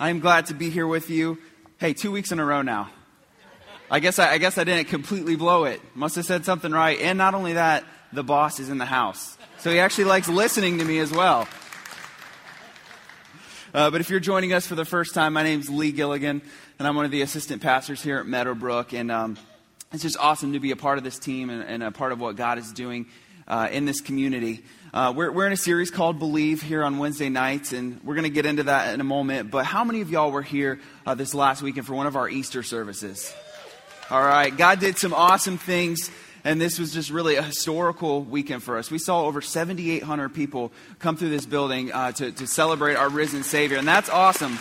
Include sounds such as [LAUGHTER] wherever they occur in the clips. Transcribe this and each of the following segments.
I am glad to be here with you. Hey, two weeks in a row now. I guess I, I guess I didn't completely blow it. Must have said something right. And not only that, the boss is in the house. So he actually likes listening to me as well. Uh, but if you're joining us for the first time, my name's Lee Gilligan, and I'm one of the assistant pastors here at Meadowbrook. And um, it's just awesome to be a part of this team and, and a part of what God is doing uh, in this community. Uh, we're, we're in a series called Believe here on Wednesday nights, and we're going to get into that in a moment. But how many of y'all were here uh, this last weekend for one of our Easter services? All right, God did some awesome things, and this was just really a historical weekend for us. We saw over 7,800 people come through this building uh, to, to celebrate our risen Savior, and that's awesome.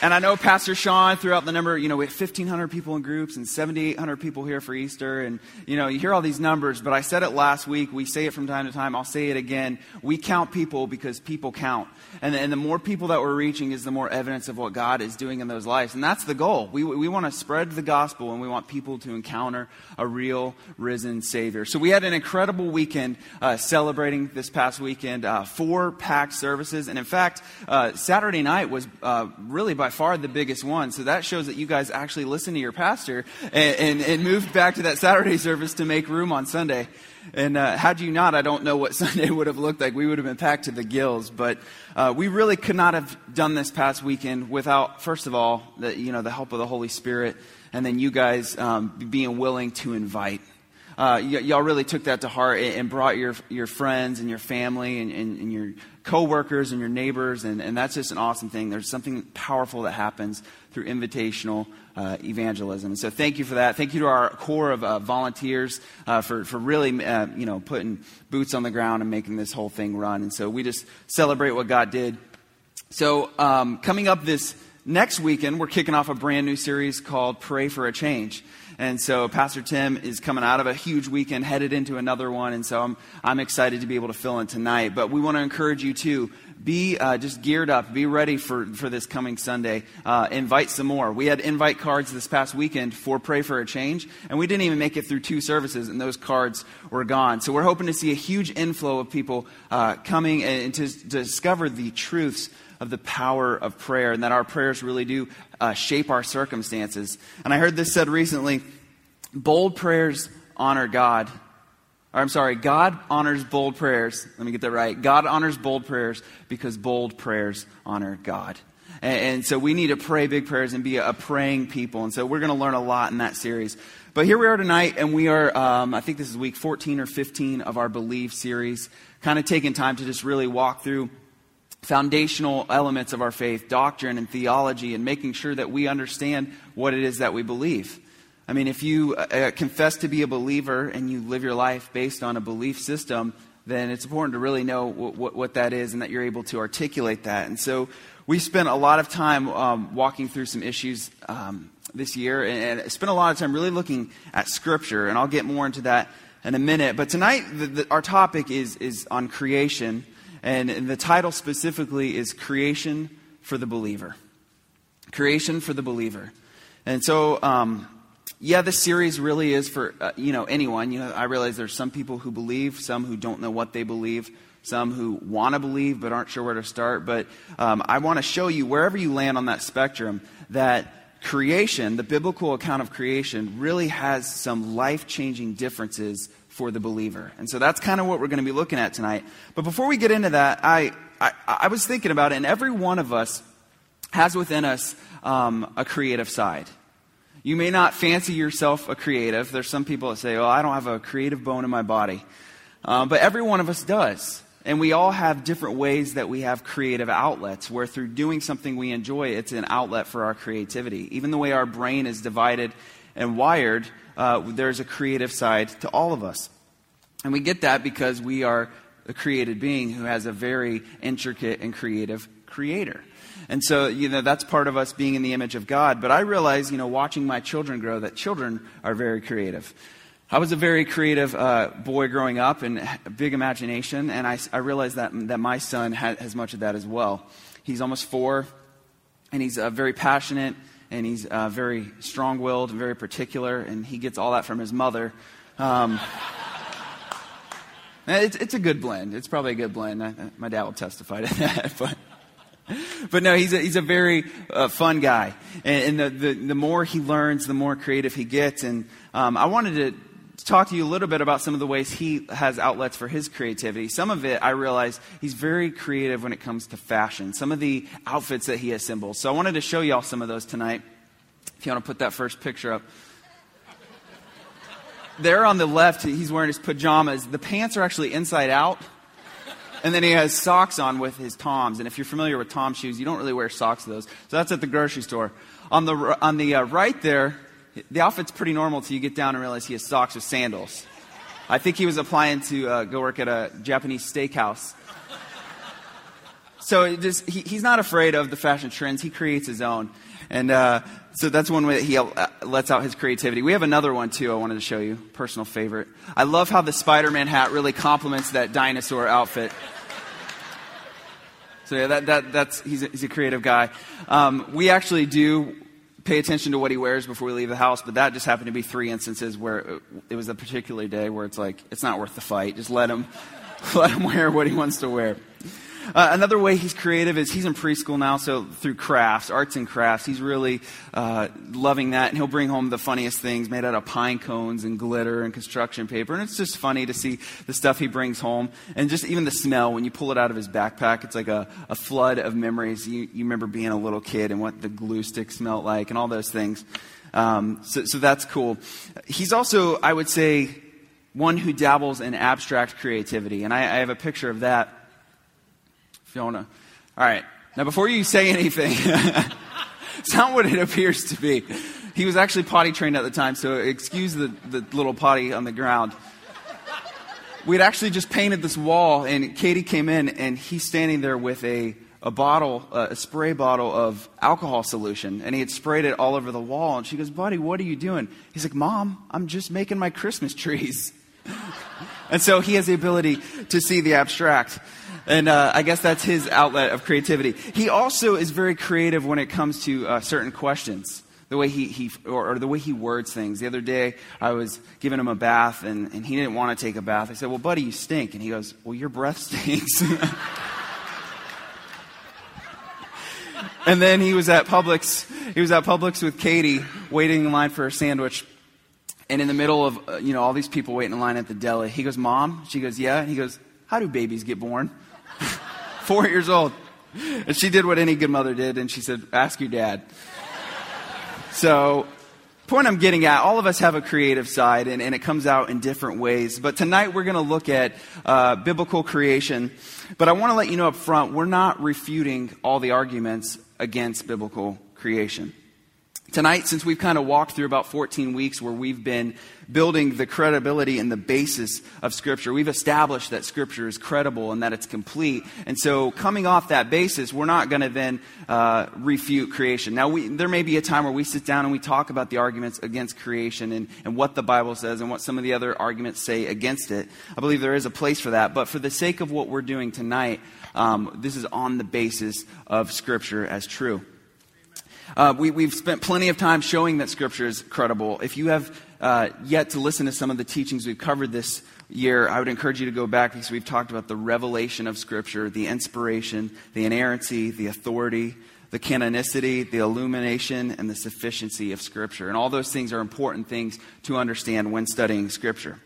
And I know Pastor Sean threw out the number, you know, we have 1,500 people in groups and 7,800 people here for Easter. And, you know, you hear all these numbers, but I said it last week. We say it from time to time. I'll say it again. We count people because people count. And, and the more people that we're reaching is the more evidence of what God is doing in those lives. And that's the goal. We, we want to spread the gospel and we want people to encounter a real risen Savior. So we had an incredible weekend uh, celebrating this past weekend, uh, four packed services. And in fact, uh, Saturday night was uh, really by by far the biggest one. So that shows that you guys actually listened to your pastor and, and, and moved back to that Saturday service to make room on Sunday. And uh, had you not, I don't know what [LAUGHS] Sunday would have looked like. We would have been packed to the gills. But uh, we really could not have done this past weekend without, first of all, the, you know, the help of the Holy Spirit, and then you guys um, being willing to invite. Uh, y- y'all really took that to heart and brought your, your friends and your family and, and, and your coworkers and your neighbors, and, and that's just an awesome thing. There's something powerful that happens through invitational uh, evangelism. And so thank you for that. Thank you to our core of uh, volunteers uh, for, for really, uh, you know, putting boots on the ground and making this whole thing run. And so we just celebrate what God did. So um, coming up this next weekend, we're kicking off a brand new series called Pray for a Change. And so Pastor Tim is coming out of a huge weekend, headed into another one. And so I'm, I'm excited to be able to fill in tonight. But we want to encourage you to be uh, just geared up, be ready for, for this coming Sunday. Uh, invite some more. We had invite cards this past weekend for Pray for a Change, and we didn't even make it through two services, and those cards were gone. So we're hoping to see a huge inflow of people uh, coming and to, to discover the truths of the power of prayer and that our prayers really do uh, shape our circumstances. And I heard this said recently bold prayers honor God. Or, I'm sorry, God honors bold prayers. Let me get that right. God honors bold prayers because bold prayers honor God. And, and so we need to pray big prayers and be a, praying people. And so we're going to learn a lot in that series. But here we are tonight, and we are, um, I think this is week 14 or 15 of our Believe series, kind of taking time to just really walk through foundational elements of our faith, doctrine and theology, and making sure that we understand what it is that we believe. I mean, if you uh, uh, confess to be a believer and you live your life based on a belief system, then it's important to really know what, what, what that is and that you're able to articulate that. And so we spent a lot of time um, walking through some issues um, this year and, and spent a lot of time really looking at Scripture, and I'll get more into that in a minute. But tonight, the, the, our topic is, is on creation. And the title specifically is Creation for the Believer. Creation for the Believer. And so, um, yeah, this series really is for, uh, you know, anyone. You know, I realize there's some people who believe, some who don't know what they believe, some who want to believe but aren't sure where to start. But um, I want to show you, wherever you land on that spectrum, that creation, the biblical account of creation, really has some life changing differences for the believer. And so that's kind of what we're going to be looking at tonight. But before we get into that, I, I, I was thinking about it, and every one of us has within us um, a creative side. You may not fancy yourself a creative. There's some people that say, oh, I don't have a creative bone in my body. Um, but every one of us does. And we all have different ways that we have creative outlets, where through doing something we enjoy, it's an outlet for our creativity. Even the way our brain is divided and wired, uh, there's a creative side to all of us. And we get that because we are a created being who has a very intricate and creative creator. And so, you know, that's part of us being in the image of God. But I realize, you know, watching my children grow, that children are very creative. I was a very creative uh, boy growing up and a big imagination, and I, I realized that, that my son has much of that as well. He's almost four, and he's uh, very passionate and he's uh, very strong willed and very particular, and he gets all that from his mother. Um, [LAUGHS] it's, it's, a good blend. It's probably a good blend. I, my dad will testify to [LAUGHS] that. But, but no, he's a, he's a very uh, fun guy. And, and the, the, the, more he learns, the more creative he gets. And um, I wanted to talk to you a little bit about some of the ways he has outlets for his creativity. Some of it, I realize, he's very creative when it comes to fashion, some of the outfits that he assembles. So I wanted to show y'all some of those tonight. If you want to put that first picture up. There on the left, he's wearing his pajamas. The pants are actually inside out. And then he has socks on with his Toms. And if you're familiar with Tom shoes, you don't really wear socks to those. So that's at the grocery store. On the, on the uh, right there, the outfit's pretty normal until you get down and realize he has socks with sandals. I think he was applying to uh, go work at a Japanese steakhouse. So just, he, he's not afraid of the fashion trends. He creates his own. And uh, so that's one way that he uh, lets out his creativity. We have another one too I wanted to show you, personal favorite. I love how the Spider Man hat really complements that dinosaur outfit. So yeah, that, that, that's, he's a, he's a creative guy. Um, we actually do pay attention to what he wears before we leave the house, but that just happened to be three instances where it was a particular day where it's like, it's not worth the fight. Just let him, [LAUGHS] let him wear what he wants to wear. Uh, another way he's creative is he's in preschool now, so through crafts, arts and crafts, he's really uh, loving that. And he'll bring home the funniest things made out of pine cones and glitter and construction paper. And it's just funny to see the stuff he brings home. And just even the smell, when you pull it out of his backpack, it's like a, a flood of memories. You, you remember being a little kid and what the glue stick smelled like and all those things. Um, so, so that's cool. He's also, I would say, one who dabbles in abstract creativity. And I, I have a picture of that Fiona. All right. Now, before you say anything, it's [LAUGHS] not what it appears to be. He was actually potty trained at the time, so excuse the, the little potty on the ground. We had actually just painted this wall, and Katie came in, and he's standing there with a, a bottle, uh, a spray bottle of alcohol solution, and he had sprayed it all over the wall. And she goes, Buddy, what are you doing? He's like, Mom, I'm just making my Christmas trees. [LAUGHS] and so he has the ability to see the abstract. And uh, I guess that's his outlet of creativity. He also is very creative when it comes to uh, certain questions. The way he, he or, or, the way he words things. The other day, I was giving him a bath, and, and he didn't want to take a bath. I said, "Well, buddy, you stink." And he goes, "Well, your breath [LAUGHS] stinks." and then he was at Publix. He was at Publix with Katie, waiting in line for a sandwich. And in the middle of uh, you know all these people waiting in line at the deli, he goes, "Mom." She goes, "Yeah." And he goes, "How do babies get born?" Four years old. And she did what any good mother did, and she said, Ask your dad. So, point I'm getting at, all of us have a creative side, and, and it comes out in different ways. But tonight we're going to look at uh, biblical creation. But I want to let you know up front, we're not refuting all the arguments against biblical creation. Tonight, since we've kind of walked through about 14 weeks where we've been building the credibility and the basis of Scripture, we've established that Scripture is credible and that it's complete. And so, coming off that basis, we're not going to then uh, refute creation. Now, we, there may be a time where we sit down and we talk about the arguments against creation and, and what the Bible says and what some of the other arguments say against it. I believe there is a place for that. But for the sake of what we're doing tonight, um, this is on the basis of Scripture as true. Uh, we, have spent plenty of time showing that Scripture is credible. If you have uh, yet to listen to some of the teachings we've covered this year, I would encourage you to go back because we've talked about the revelation of Scripture, the inspiration, the inerrancy, the authority, the canonicity, the illumination, and the sufficiency of Scripture. And all those things are important things to understand when studying Scripture.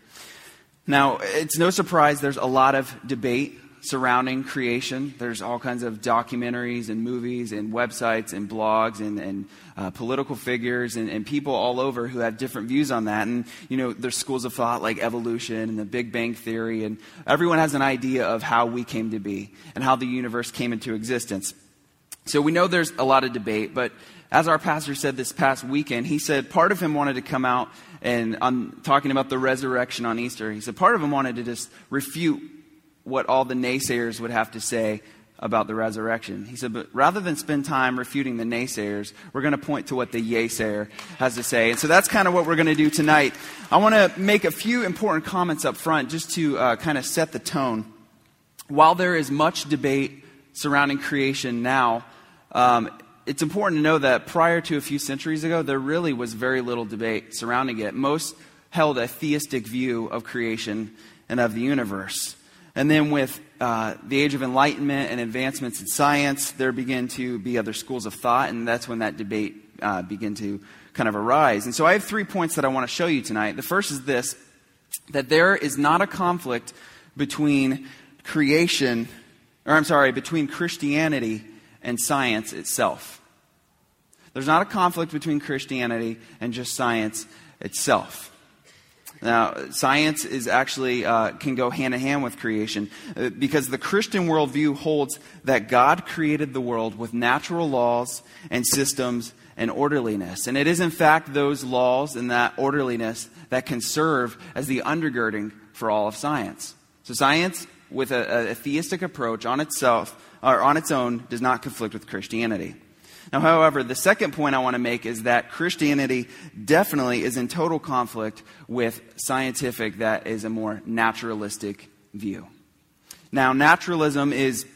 Now, it's no surprise there's a lot of debate surrounding creation. There's all kinds of documentaries and movies and websites and blogs and, and uh, political figures and, and, people all over who have different views on that. And, you know, there's schools of thought like evolution and the Big Bang Theory. And everyone has an idea of how we came to be and how the universe came into existence. So we know there's a lot of debate, but as our pastor said this past weekend, he said part of him wanted to come out and on talking about the resurrection on Easter, he said part of him wanted to just refute what all the naysayers would have to say about the resurrection. He said, but rather than spend time refuting the naysayers, we're going to point to what the yaysayer has to say. And so that's kind of what we're going to do tonight. I want to make a few important comments up front just to uh, kind of set the tone. While there is much debate surrounding creation now, um, it's important to know that prior to a few centuries ago, there really was very little debate surrounding it. Most held a theistic view of creation and of the universe. And then with uh, the age of enlightenment and advancements in science, there begin to be other schools of thought, and that's when that debate uh, begin to kind of arise. And so I have three points that I want to show you tonight. The first is this that there is not a conflict between creation, or I'm sorry, between Christianity and science itself. There's not a conflict between Christianity and just science itself. Now, science is actually uh, can go hand in hand with creation uh, because the Christian worldview holds that God created the world with natural laws and systems and orderliness. And it is, in fact, those laws and that orderliness that can serve as the undergirding for all of science. So, science, with a, a theistic approach on itself or on its own, does not conflict with Christianity. Now, however, the second point I want to make is that Christianity definitely is in total conflict with scientific, that is a more naturalistic view. Now, naturalism is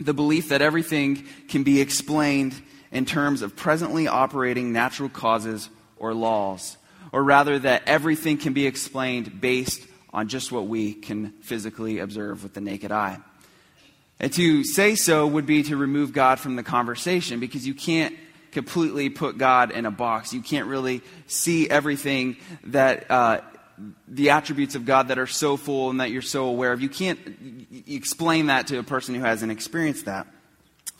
the belief that everything can be explained in terms of presently operating natural causes or laws, or rather, that everything can be explained based on just what we can physically observe with the naked eye. And to say so would be to remove God from the conversation because you can't completely put God in a box. You can't really see everything that uh, the attributes of God that are so full and that you're so aware of. You can't explain that to a person who hasn't experienced that.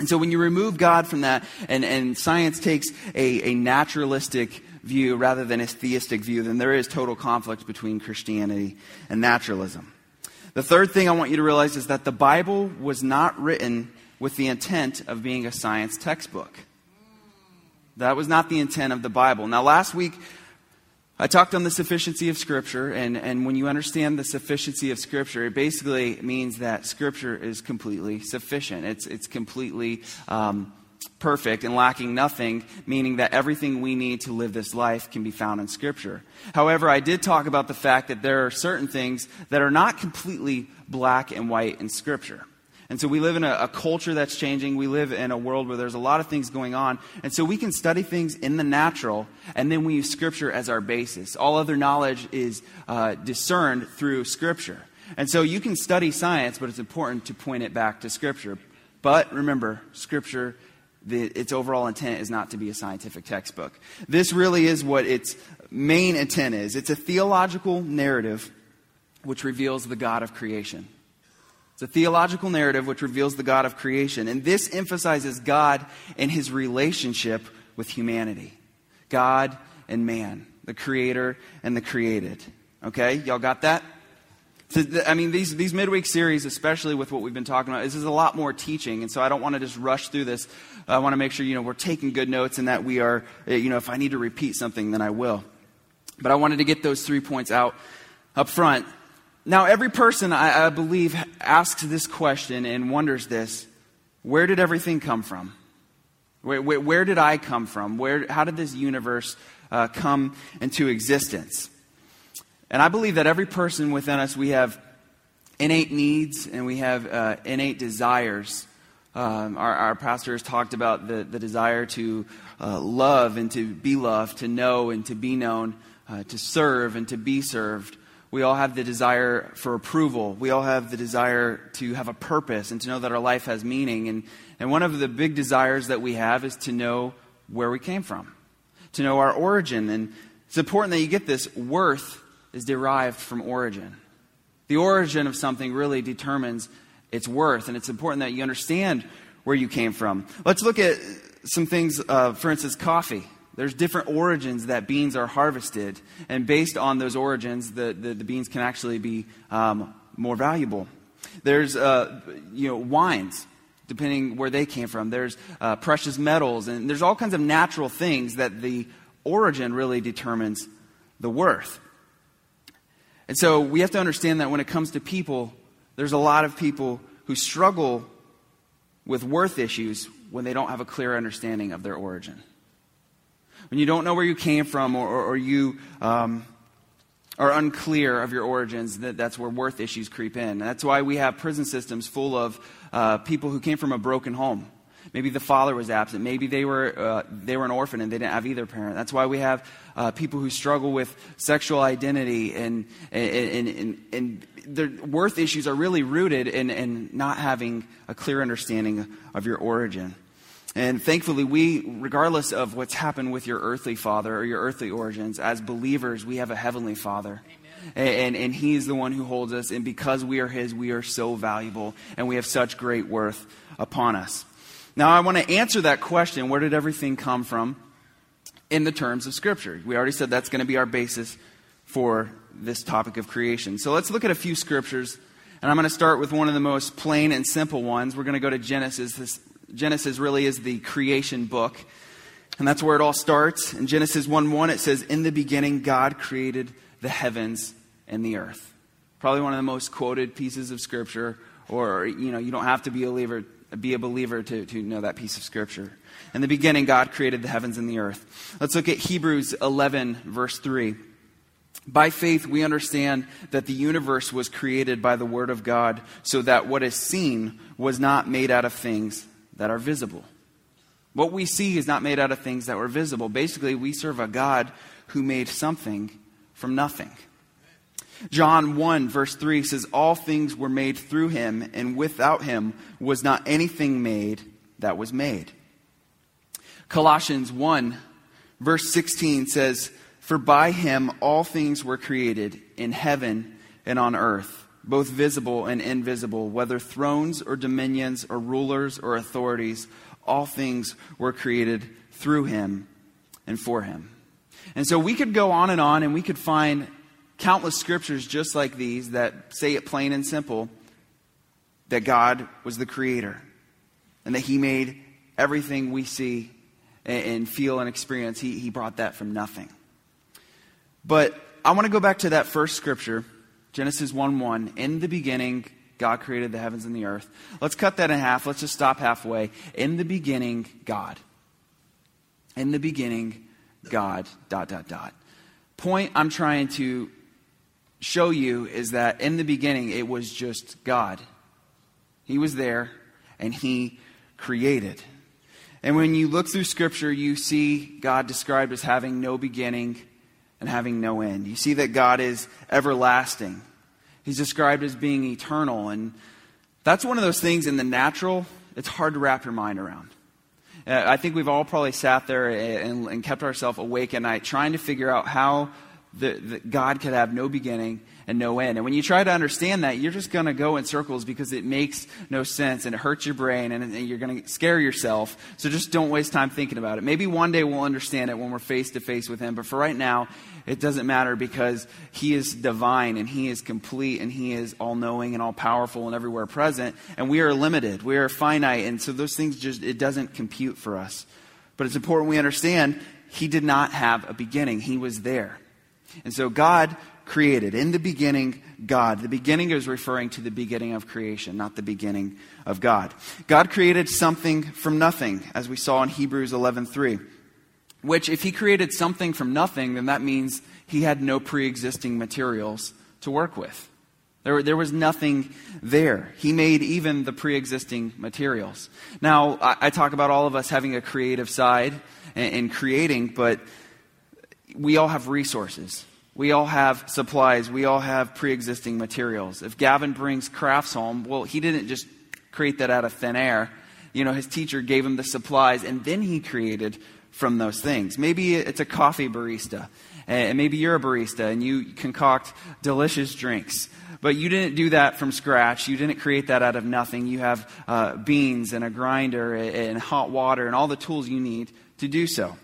And so when you remove God from that, and, and science takes a, a naturalistic view rather than a theistic view, then there is total conflict between Christianity and naturalism. The third thing I want you to realize is that the Bible was not written with the intent of being a science textbook. That was not the intent of the Bible. Now, last week, I talked on the sufficiency of Scripture, and, and when you understand the sufficiency of Scripture, it basically means that Scripture is completely sufficient. It's, it's completely um, perfect and lacking nothing, meaning that everything we need to live this life can be found in Scripture. However, I did talk about the fact that there are certain things that are not completely black and white in Scripture. And so we live in a, a, culture that's changing. We live in a world where there's a lot of things going on. And so we can study things in the natural, and then we use Scripture as our basis. All other knowledge is uh, discerned through Scripture. And so you can study science, but it's important to point it back to Scripture. But remember, Scripture the, its overall intent is not to be a scientific textbook. This really is what its main intent is it's a theological narrative which reveals the God of creation. It's a theological narrative which reveals the God of creation. And this emphasizes God and his relationship with humanity God and man, the creator and the created. Okay? Y'all got that? I mean, these, these midweek series, especially with what we've been talking about, this is a lot more teaching. And so I don't want to just rush through this. I want to make sure, you know, we're taking good notes and that we are, eh, you know, if I need to repeat something, then I will. But I wanted to get those three points out up front. Now, every person, I, I believe, asks this question and wonders this where did everything come from? Where, where, where did I come from? Where, how did this universe uh, come into existence? And I believe that every person within us, we have innate needs and we have uh, innate desires. Um, our, our, pastor has talked about the, the desire to uh, love and to be loved, to know and to be known, uh, to serve and to be served. We all have the desire for approval. We all have the desire to have a purpose and to know that our life has meaning. And, and one of the big desires that we have is to know where we came from, to know our origin. And it's important that you get this worth is derived from origin. The origin of something really determines its worth, and it's important that you understand where you came from. Let's look at some things, uh, for instance, coffee. There's different origins that beans are harvested, and based on those origins, the, the, the beans can actually be um, more valuable. There's, uh, you know, wines, depending where they came from. There's uh, precious metals, and there's all kinds of natural things that the origin really determines the worth. And so we have to understand that when it comes to people, there's a lot of people who struggle with worth issues when they don't have a clear understanding of their origin. When you don't know where you came from or, or, or you um, are unclear of your origins, that, that's where worth issues creep in. And that's why we have prison systems full of uh, people who came from a broken home. Maybe the father was absent. Maybe they were, uh, they were an orphan and they didn't have either parent. That's why we have uh, people who struggle with sexual identity and, and, and, and, their worth issues are really rooted in, in not having a clear understanding of your origin. And thankfully, we, regardless of what's happened with your earthly father or your earthly origins, as believers, we have a heavenly father. And, and, and, he is the one who holds us. And because we are his, we are so valuable and we have such great worth upon us. Now, I want to answer that question where did everything come from in the terms of Scripture? We already said that's going to be our basis for this topic of creation. So let's look at a few Scriptures. And I'm going to start with one of the most plain and simple ones. We're going to go to Genesis. This, Genesis really is the creation book. And that's where it all starts. In Genesis 1 1, it says, In the beginning, God created the heavens and the earth. Probably one of the most quoted pieces of Scripture, or, you know, you don't have to be a believer be a believer to, to know that piece of scripture. In the beginning, God created the heavens and the earth. Let's look at Hebrews 11, verse 3. By faith, we understand that the universe was created by the Word of God, so that what is seen was not made out of things that are visible. What we see is not made out of things that were visible. Basically, we serve a God who made something from nothing. John 1, verse 3 says, All things were made through him, and without him was not anything made that was made. Colossians 1, verse 16 says, For by him all things were created in heaven and on earth, both visible and invisible, whether thrones or dominions or rulers or authorities, all things were created through him and for him. And so we could go on and on and we could find countless scriptures just like these that say it plain and simple that God was the creator and that He made everything we see and, feel and experience, he, he brought that from nothing. But I want to go back to that first scripture, Genesis 1 1. In the beginning, God created the heavens and the earth. Let's cut that in half. Let's just stop halfway. In the beginning, God. In the beginning, God, dot, dot, dot. Point I'm trying to show you is that in the beginning, it was just God. He was there and He created. And when you look through Scripture, you see God described as having no beginning and having no end. You see that God is everlasting. He's described as being eternal. And that's one of those things in the natural, it's hard to wrap your mind around. Uh, I think we've all probably sat there and, and kept ourselves awake at night trying to figure out how that God could have no beginning and no end. And when you try to understand that, you're just going to go in circles because it makes no sense and it hurts your brain and, and you're going to scare yourself. So just don't waste time thinking about it. Maybe one day we'll understand it when we're face to face with Him. But for right now, it doesn't matter because He is divine and He is complete and He is all knowing and all powerful and everywhere present. And we are limited. We are finite. And so those things just, it doesn't compute for us. But it's important we understand He did not have a beginning. He was there. And so God created. In the beginning, God. The beginning is referring to the beginning of creation, not the beginning of God. God created something from nothing, as we saw in Hebrews 11:3. Which, if He created something from nothing, then that means He had no pre-existing materials to work with. There, there was nothing there. He made even the pre existing materials. Now, I, I, talk about all of us having a creative side and creating, but we all have resources. We all have supplies. We all have pre existing materials. If Gavin brings crafts home, well, he didn't just create that out of thin air. You know, his teacher gave him the supplies and then he created from those things. Maybe it's a coffee barista, and maybe you're a barista and you concoct delicious drinks. But you didn't do that from scratch. You didn't create that out of nothing. You have uh, beans and a grinder and hot water and all the tools you need to do so.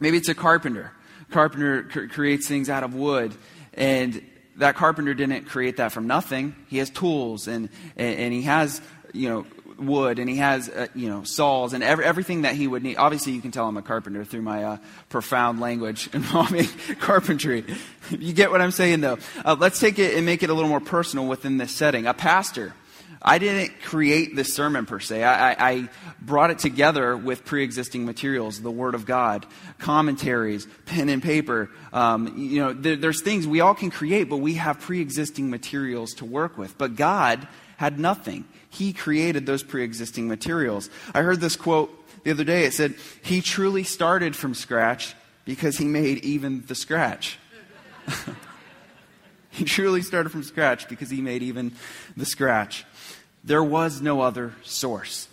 Maybe it's a carpenter carpenter cr- creates things out of wood. And that carpenter didn't create that from nothing. He has tools and, and, and he has, you know, wood and he has, uh, you know, saws and every, everything that he would need. Obviously, you can tell I'm a carpenter through my uh, profound language [LAUGHS] involving carpentry. you get what I'm saying, though. Uh, let's take it and make it a little more personal within this setting. A pastor I didn't create this sermon per se. I, I, I brought it together with pre existing materials, the Word of God, commentaries, pen and paper. Um, you know, there, there's things we all can create, but we have pre existing materials to work with. But God had nothing. He created those pre existing materials. I heard this quote the other day. It said, He truly started from scratch because He made even the scratch. [LAUGHS] he truly started from scratch because He made even the scratch. There was no other source.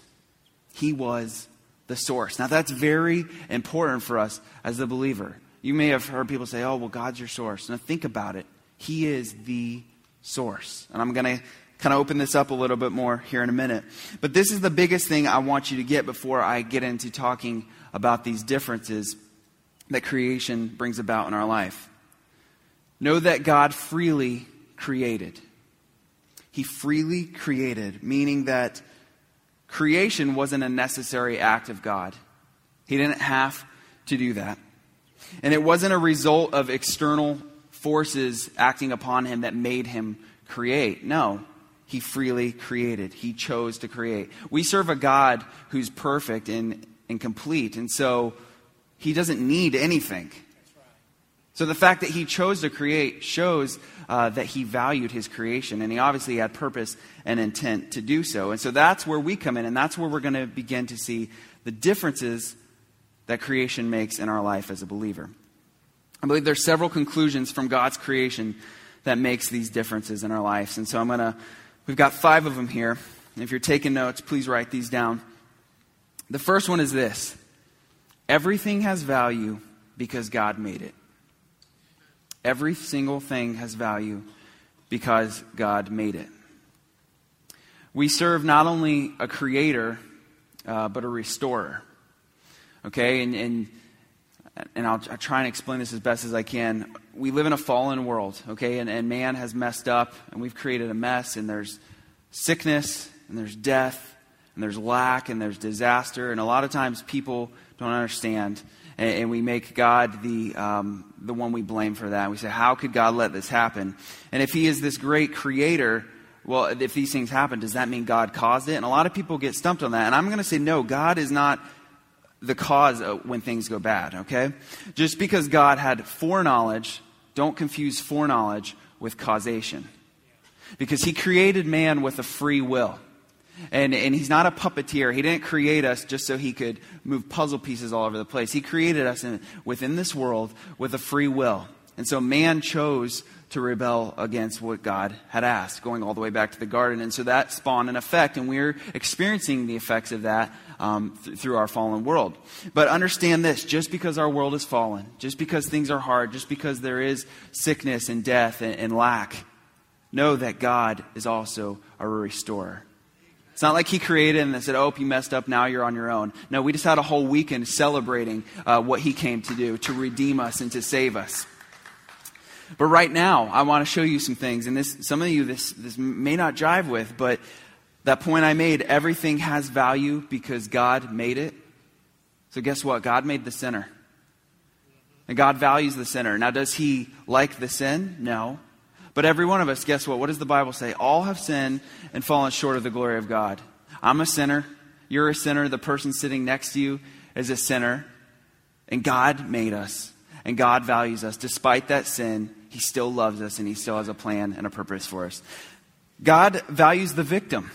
He was the source. Now, that's very important for us as a believer. You may have heard people say, oh, well, God's your source. Now, think about it. He is the source. And I'm going to kind of open this up a little bit more here in a minute. But this is the biggest thing I want you to get before I get into talking about these differences that creation brings about in our life. Know that God freely created. He freely created, meaning that creation wasn't a necessary act of God. He didn't have to do that. And it wasn't a result of external forces acting upon him that made him create. No, he freely created. He chose to create. We serve a God who's perfect and, and complete, and so he doesn't need anything. So the fact that he chose to create shows uh, that he valued his creation, and he obviously had purpose and intent to do so. And so that's where we come in, and that's where we're going to begin to see the differences that creation makes in our life as a believer. I believe there's several conclusions from God's creation that makes these differences in our lives. And so I'm going to, we've got five of them here. If you're taking notes, please write these down. The first one is this everything has value because God made it. Every single thing has value because God made it. We serve not only a creator, uh, but a restorer. Okay, and, and, and I'll, I'll, try and explain this as best as I can. We live in a fallen world, okay, and, and man has messed up, and we've created a mess, and there's sickness, and there's death, and there's lack, and there's disaster, and a lot of times people don't understand and, and we make God the, um, the one we blame for that. We say, How could God let this happen? And if He is this great creator, well, if these things happen, does that mean God caused it? And a lot of people get stumped on that. And I'm going to say, no, God is not the cause when things go bad, okay? Just because God had foreknowledge, don't confuse foreknowledge with causation. Because he created man with a free will. And, and he's not a puppeteer. He didn't create us just so he could move puzzle pieces all over the place. He created us in, within this world with a free will. And so man chose to rebel against what God had asked, going all the way back to the garden. And so that spawned an effect, and we're experiencing the effects of that um, th- through our fallen world. But understand this just because our world is fallen, just because things are hard, just because there is sickness and death and, and lack, know that God is also a restorer. It's not like he created and said, oh, you messed up, now you're on your own. No, we just had a whole weekend celebrating uh, what he came to do, to redeem us and to save us. But right now, I want to show you some things, and this, some of you this, this may not jive with, but that point I made, everything has value because God made it. So guess what? God made the sinner. And God values the sinner. Now, does he like the sin? No. But every one of us, guess what? What does the Bible say? All have sinned and fallen short of the glory of God. I'm a sinner. You're a sinner. The person sitting next to you is a sinner. And God made us. And God values us. Despite that sin, He still loves us and He still has a plan and a purpose for us. God values the victim.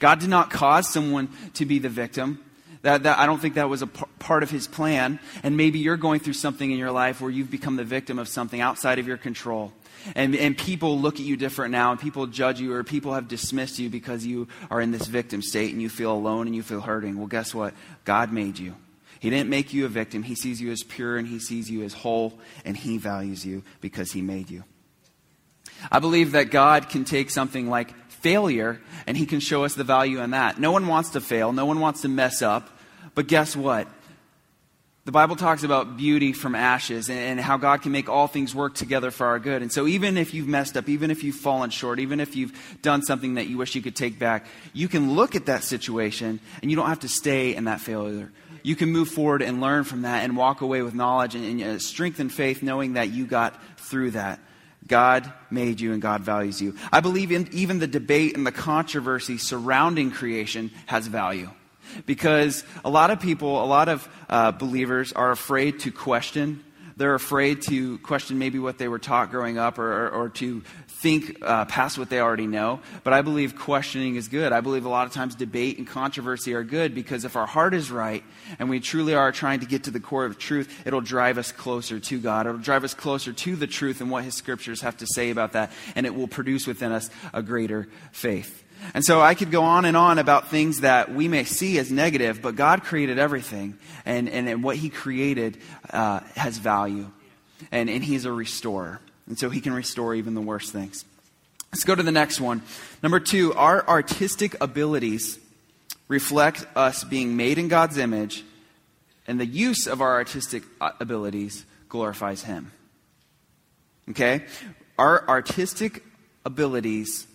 God did not cause someone to be the victim. That, that, I don't think that was a p- part of his plan. And maybe you're going through something in your life where you've become the victim of something outside of your control. And, and people look at you different now, and people judge you, or people have dismissed you because you are in this victim state and you feel alone and you feel hurting. Well, guess what? God made you. He didn't make you a victim. He sees you as pure and he sees you as whole, and he values you because he made you. I believe that God can take something like failure and he can show us the value in that. No one wants to fail, no one wants to mess up, but guess what? The Bible talks about beauty from ashes and, and, how God can make all things work together for our good. And so, even if you've messed up, even if you've fallen short, even if you've done something that you wish you could take back, you can look at that situation and you don't have to stay in that failure. You can move forward and learn from that and walk away with knowledge and, and uh, strength and faith, knowing that you got through that. God made you and God values you. I believe in, even the debate and the controversy surrounding creation has value. Because a lot of people, a lot of uh, believers are afraid to question They're afraid to question maybe what they were taught growing up or, or, or to think uh, past what they already know. But I believe questioning is good. I believe a lot of times debate and controversy are good because if our heart is right and we truly are trying to get to the core of truth, it'll drive us closer to God. It'll drive us closer to the truth and what His scriptures have to say about that, and it will produce within us a greater faith. And so I could go on and on about things that we may see as negative, but God created everything, and, and, and what He created uh, has value, and, and He's a restorer. And so He can restore even the worst things. Let's go to the next one. Number two, our artistic abilities reflect us being made in God's image, and the use of our artistic uh, abilities glorifies Him. Okay? Our artistic abilities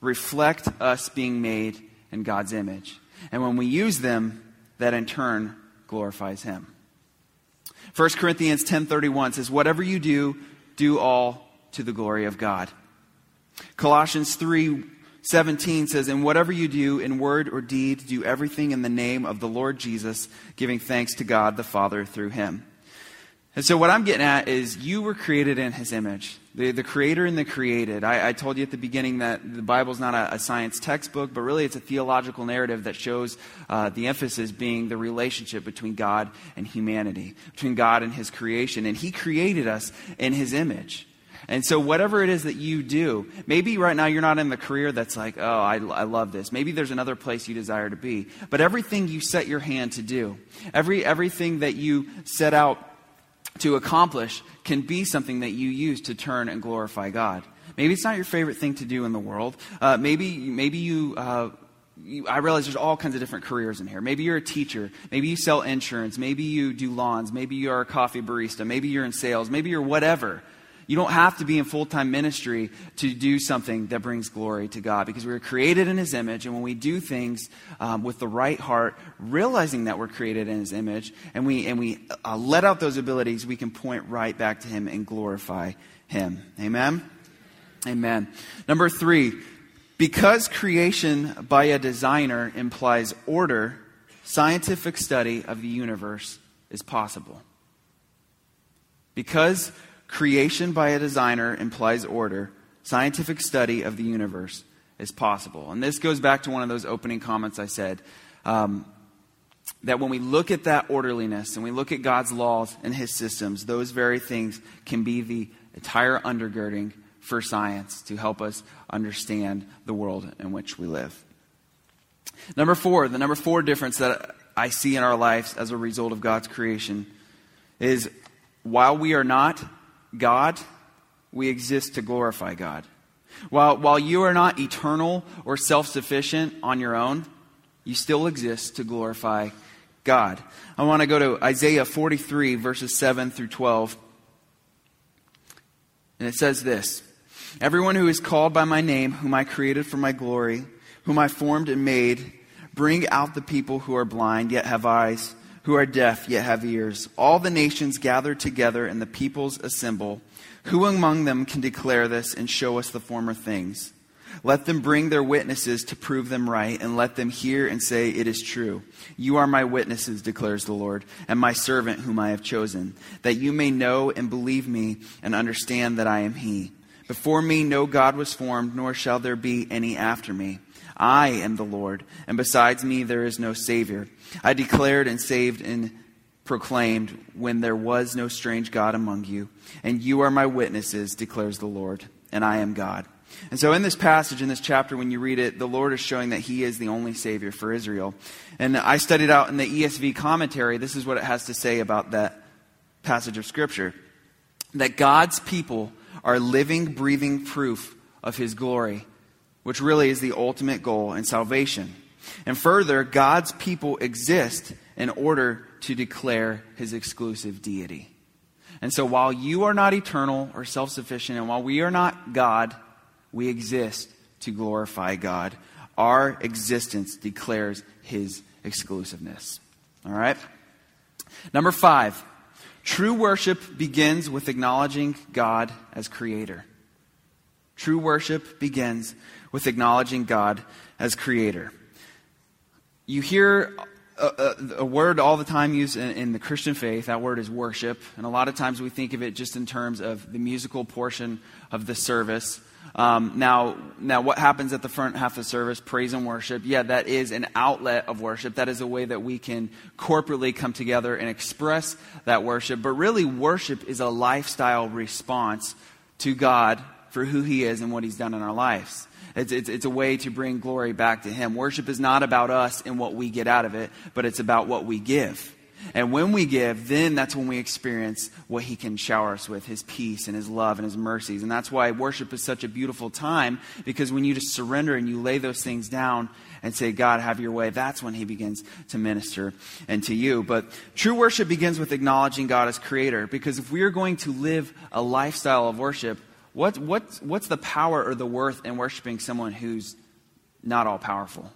reflect us being made in God's image. And when we use them, that in turn glorifies him. 1 Corinthians 10:31 says whatever you do do all to the glory of God. Colossians 3:17 says and whatever you do in word or deed do everything in the name of the Lord Jesus giving thanks to God the Father through him. And so, what I'm getting at is you were created in his image, the, the creator and the created. I, I told you at the beginning that the Bible's not a, a, science textbook, but really it's a theological narrative that shows uh, the emphasis being the relationship between God and humanity, between God and his creation. And he created us in his image. And so, whatever it is that you do, maybe right now you're not in the career that's like, oh, I, I, love this. Maybe there's another place you desire to be. But everything you set your hand to do, every, everything that you set out to accomplish can be something that you use to turn and glorify God. Maybe it's not your favorite thing to do in the world. Uh, maybe, maybe you, uh, you, I realize there's all kinds of different careers in here. Maybe you're a teacher. Maybe you sell insurance. Maybe you do lawns. Maybe you are a coffee barista. Maybe you're in sales. Maybe you're whatever. You don't have to be in full time ministry to do something that brings glory to God because we were created in His image. And when we do things um, with the right heart, realizing that we're created in His image, and we, and we uh, let out those abilities, we can point right back to Him and glorify Him. Amen? Amen. Number three, because creation by a designer implies order, scientific study of the universe is possible. Because creation by a designer implies order, scientific study of the universe is possible. And this goes back to one of those opening comments I said. Um, that when we look at that orderliness and we look at God's laws and His systems, those very things can be the entire undergirding for science to help us understand the world in which we live. Number four, the number four difference that I see in our lives as a result of God's creation is while we are not God, we exist to glorify God. While, while you are not eternal or self sufficient on your own, you still exist to glorify God. I want to go to Isaiah 43, verses 7 through 12. And it says this Everyone who is called by my name, whom I created for my glory, whom I formed and made, bring out the people who are blind yet have eyes who are deaf yet have ears. All the nations gather together and the peoples assemble. Who among them can declare this and show us the former things? Let them bring their witnesses to prove them right, and let them hear and say, It is true. You are my witnesses, declares the Lord, and my servant whom I have chosen, that you may know and believe me and understand that I am He. Before me no God was formed, nor shall there be any after me. I am the Lord, and besides me there is no Savior. I declared and saved and proclaimed when there was no strange God among you, and you are my witnesses, declares the Lord, and I am God. And so, in this passage, in this chapter, when you read it, the Lord is showing that He is the only Savior for Israel. And I studied out in the ESV commentary, this is what it has to say about that passage of Scripture that God's people are living, breathing proof of His glory which really is the ultimate goal in salvation. And further, God's people exist in order to declare his exclusive deity. And so while you are not eternal or self sufficient, and while we are not God, we exist to glorify God. Our existence declares his exclusiveness. All right? Number five, true worship begins with acknowledging God as creator. True worship begins with acknowledging God as creator. You hear a, a, word all the time used in, in, the Christian faith. That word is worship. And a lot of times we think of it just in terms of the musical portion of the service. Um, now, now, what happens at the front half of the service? Praise and worship. Yeah, that is an outlet of worship. That is a way that we can corporately come together and express that worship. But really, worship is a lifestyle response to God for who He is and what He's done in our lives. It's, it's, it's, a way to bring glory back to Him. Worship is not about us and what we get out of it, but it's about what we give. And when we give, then that's when we experience what He can shower us with His peace and His love and His mercies. And that's why worship is such a beautiful time, because when you just surrender and you lay those things down and say, God, have your way, that's when He begins to minister and to you. But true worship begins with acknowledging God as Creator, because if we are going to live a lifestyle of worship, what, what, what's the power or the worth in worshiping someone who's not all powerful?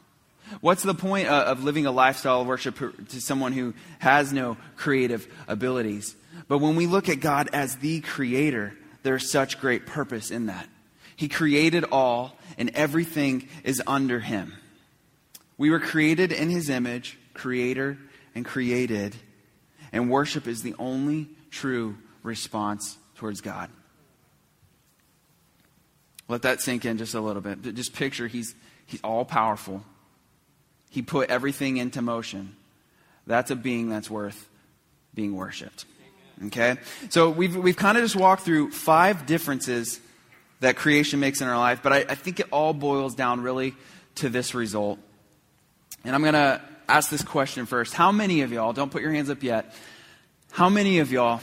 What's the point uh, of living a lifestyle of worship to someone who has no creative abilities? But when we look at God as the creator, there's such great purpose in that. He created all, and everything is under him. We were created in his image, creator and created, and worship is the only true response towards God. Let that sink in just a little bit. Just picture he's, he's all powerful. He put everything into motion. That's a being that's worth being worshiped. Okay? So we've, we've kind of just walked through five differences that creation makes in our life, but I, I think it all boils down really to this result. And I'm going to ask this question first. How many of y'all, don't put your hands up yet, how many of y'all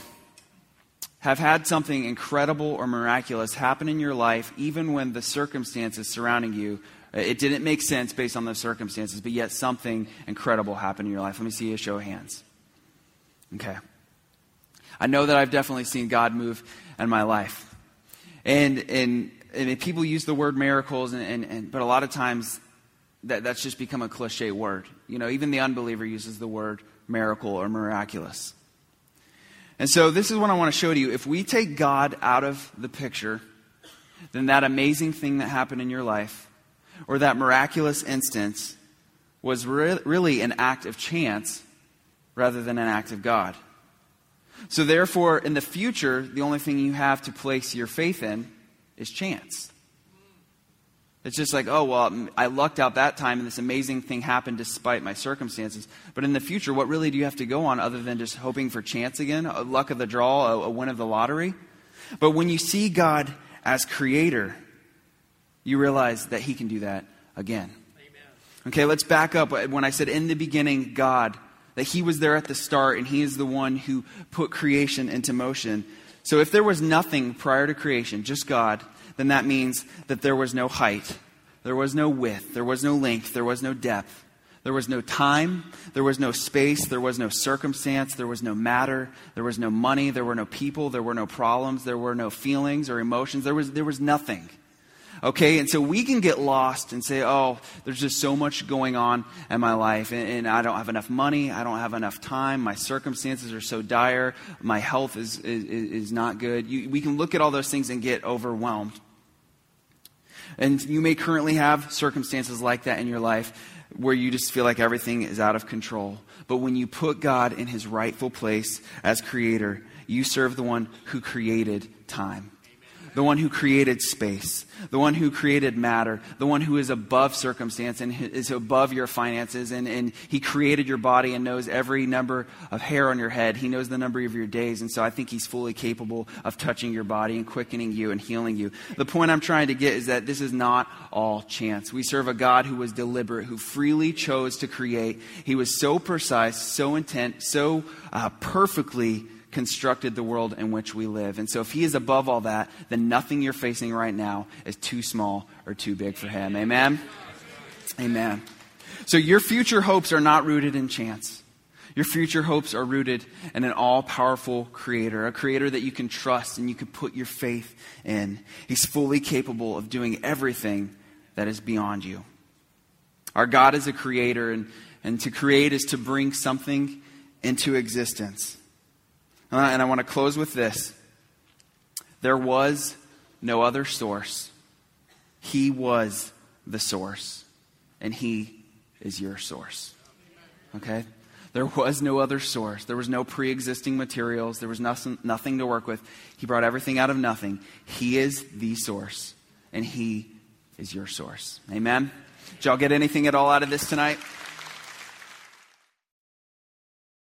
have had something incredible or miraculous happen in your life, even when the circumstances surrounding you, uh, it didn't make sense based on the circumstances, but yet something incredible happened in your life? Let me see a show of hands. Okay. I know that I've definitely seen God move in my life. And, and, and people use the word miracles, and, and, and, but a lot of times that, that's just become a cliche word. You know, even the unbeliever uses the word miracle or miraculous. And so this is what I want to show to you. If we take God out of the picture, then that amazing thing that happened in your life, or that miraculous instance, was re- really an act of chance rather than an act of God. So, therefore, in the future, the only thing you have to place your faith in is chance. It's just like, oh, well, I lucked out that time and this amazing thing happened despite my circumstances. But in the future, what really do you have to go on other than just hoping for chance again, a luck of the draw, a, a win of the lottery? But when you see God as creator, you realize that He can do that again. Amen. Okay, let's back up. When I said in the beginning, God, that He was there at the start and He is the one who put creation into motion. So if there was nothing prior to creation, just God, then that means that there was no height, there was no width, there was no length, there was no depth. There was no time, there was no space, there was no circumstance, there was no matter, there was no money, there were no people, there were no problems, there were no feelings or emotions, there was, there was nothing. Okay, and so we can get lost and say, oh, there's just so much going on in my life, and, and, I don't have enough money, I don't have enough time, my circumstances are so dire, my health is, is, is not good. You, we can look at all those things and get overwhelmed. And you may currently have circumstances like that in your life where you just feel like everything is out of control. But when you put God in his rightful place as creator, you serve the one who created time the one who created space, the one who created matter, the one who is above circumstance and is above your finances, and, and he created your body and knows every number of hair on your head. He knows the number of your days, and so I think he's fully capable of touching your body and quickening you and healing you. The point I'm trying to get is that this is not all chance. We serve a God who was deliberate, who freely chose to create. He was so precise, so intent, so uh, perfectly constructed the world in which we live. And so if he is above all that, then nothing you're facing right now is too small or too big for him. Amen? Amen. So your future hopes are not rooted in chance. Your future hopes are rooted in an all powerful creator, a creator that you can trust and you can put your faith in. He's fully capable of doing everything that is beyond you. Our God is a creator, and, and to create is to bring something into existence. Uh, and I want to close with this. There was no other source. He was the source, and He is your source. Okay? There was no other source. There was no pre existing materials. There was nothing, nothing to work with. He brought everything out of nothing. He is the source, and He is your source. Amen? Did y'all get anything at all out of this tonight?